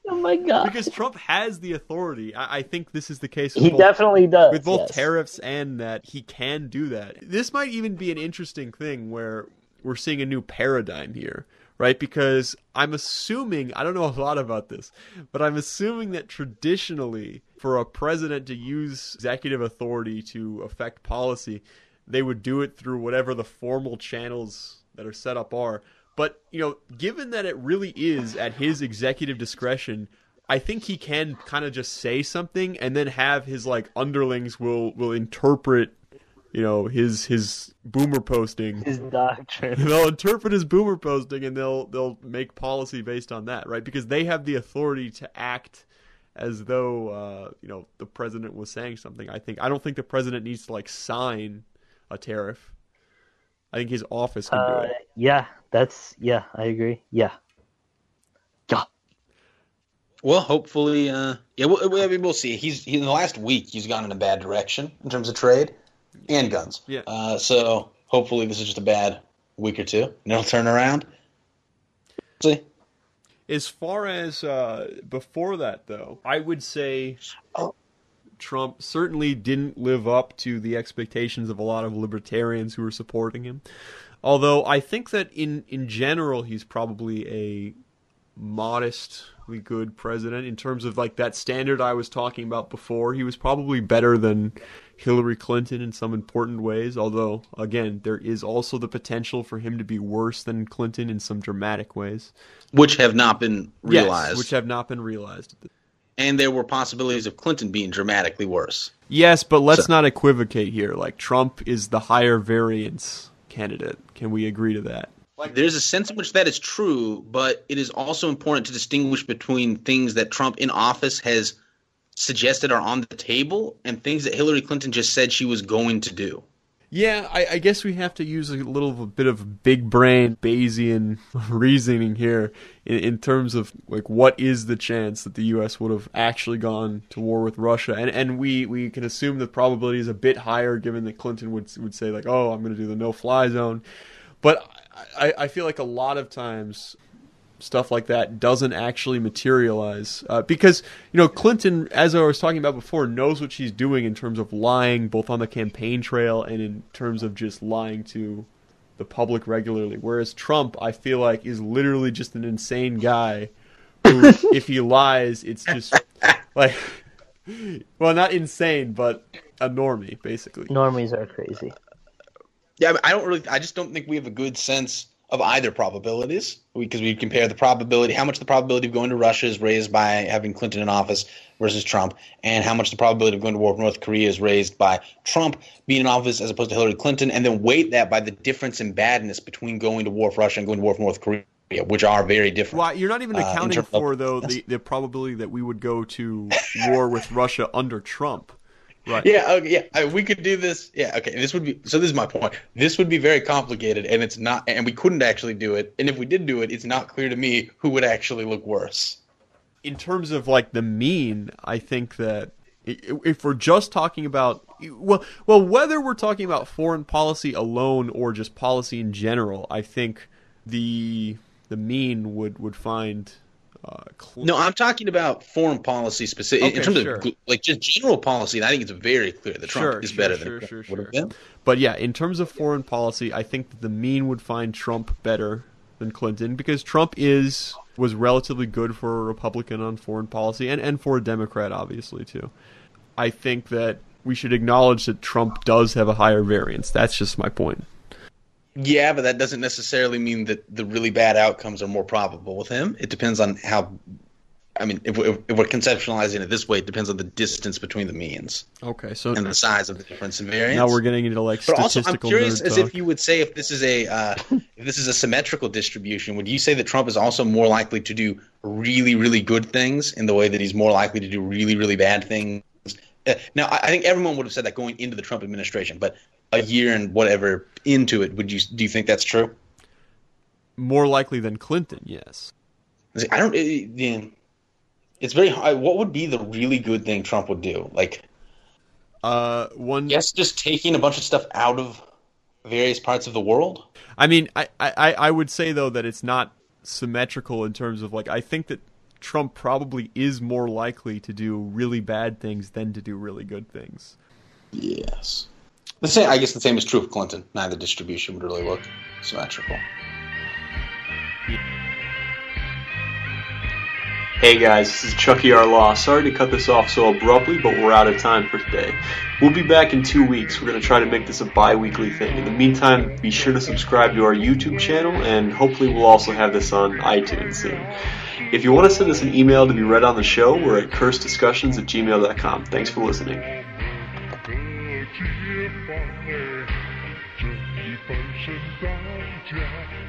Oh my god. because Trump has the authority. I, I think this is the case with He both- definitely does. with both yes. tariffs and that he can do that. This might even be an interesting thing where we're seeing a new paradigm here, right? Because I'm assuming, I don't know a lot about this, but I'm assuming that traditionally, for a president to use executive authority to affect policy, they would do it through whatever the formal channels that are set up are. But, you know, given that it really is at his executive discretion, I think he can kind of just say something and then have his like underlings will will interpret, you know, his his boomer posting. His doctrine. they'll interpret his boomer posting and they'll they'll make policy based on that, right? Because they have the authority to act as though uh, you know the president was saying something. I think I don't think the president needs to like sign a tariff. I think his office can do Uh, it. yeah, that's yeah. I agree. Yeah. Yeah. Well, hopefully, uh, yeah, we'll, I mean, we'll see. He's he, in the last week he's gone in a bad direction in terms of trade and guns. Yeah. Uh, so hopefully this is just a bad week or two, and it'll turn around. See. As far as uh, before that, though, I would say Oh. Trump certainly didn't live up to the expectations of a lot of libertarians who were supporting him. Although I think that in, in general, he's probably a modestly good president in terms of like that standard I was talking about before. He was probably better than Hillary Clinton in some important ways. Although, again, there is also the potential for him to be worse than Clinton in some dramatic ways. Which have not been realized, Yes, which have not been realized. and there were possibilities of Clinton being dramatically worse. Yes, but let's So- not equivocate here. Like Trump is the higher variance candidate. Can we agree to that? Like, There's a sense in which that is true, but it is also important to distinguish between things that Trump in office has suggested are on the table and things that Hillary Clinton just said she was going to do. Yeah, I, I guess we have to use a little bit of big brain Bayesian reasoning here in, in terms of like what is the chance that the U.S. would have actually gone to war with Russia, and and we, we can assume the probability is a bit higher given that Clinton would would say like, oh, I'm going to do the no fly zone, but I, I feel like a lot of times stuff like that doesn't actually materialize uh, because you know Clinton, as I was talking about before, knows what she's doing in terms of lying both on the campaign trail and in terms of just lying to the public regularly. Whereas Trump, I feel like, is literally just an insane guy who, if he lies, it's just like, well, not insane, but a normie, basically. Normies are crazy. Yeah, I don't really. I just don't think we have a good sense of either probabilities because we compare the probability, how much the probability of going to Russia is raised by having Clinton in office versus Trump, and how much the probability of going to war with North Korea is raised by Trump being in office as opposed to Hillary Clinton, and then weight that by the difference in badness between going to war with Russia and going to war with North Korea, which are very different. Well, you're not even Uh, in accounting of- for though the, the probability that we would go to war with Russia under Trump, right? Yeah, okay, yeah. I, we could do this. Yeah, okay. This would be so. This is my point. This would be very complicated, and it's not. And we couldn't actually do it. And if we did do it, it's not clear to me who would actually look worse. in terms of like the mean, I think that if we're just talking about well, well, whether we're talking about foreign policy alone or just policy in general, I think the the mean would would find. Uh, cl- No, I'm talking about foreign policy specific Okay, in terms sure. of like just general policy. And I think it's very clear that Trump Sure, is sure, better than sure, Trump would have sure. been. But yeah, in terms of foreign policy, I think that the mean would find Trump better than Clinton because Trump is was relatively good for a Republican on foreign policy and, and for a Democrat obviously too. I think that we should acknowledge that Trump does have a higher variance. That's just my point. Yeah, but that doesn't necessarily mean that the really bad outcomes are more probable with him. It depends on how. I mean, if we're, if we're conceptualizing it this way, it depends on the distance between the means Okay, so and the size of the difference in variance. now we're getting into like But also, I'm curious as talk. if you would say if this is a uh, if this is a symmetrical distribution, would you say that Trump is also more likely to do really really good things in the way that he's more likely to do really really bad things Uh, now, I, I think everyone would have said that going into the Trump administration, but a year and whatever into it, would you do you think that's true? More likely than Clinton, yes. I don't. It, yeah. it's very hard. What would be the really good thing Trump would do? Like, Uh, one. yes, just taking a bunch of stuff out of various parts of the world. I mean, I, I, I would say though that it's not symmetrical in terms of like I think that Trump probably is more likely to do really bad things than to do really good things. Yes. The same. I guess the same is true of Clinton. Neither distribution would really look symmetrical. Hey guys, this is Chucky R. Law. Sorry to cut this off so abruptly, but we're out of time for today. We'll be back in two weeks. We're going to try to make this a bi weekly thing. In the meantime, be sure to subscribe to our YouTube channel, and hopefully, we'll also have this on iTunes soon. If you want to send us an email to be read on the show, we're at cursediscussions at gmail.com. Thanks for listening. 身当家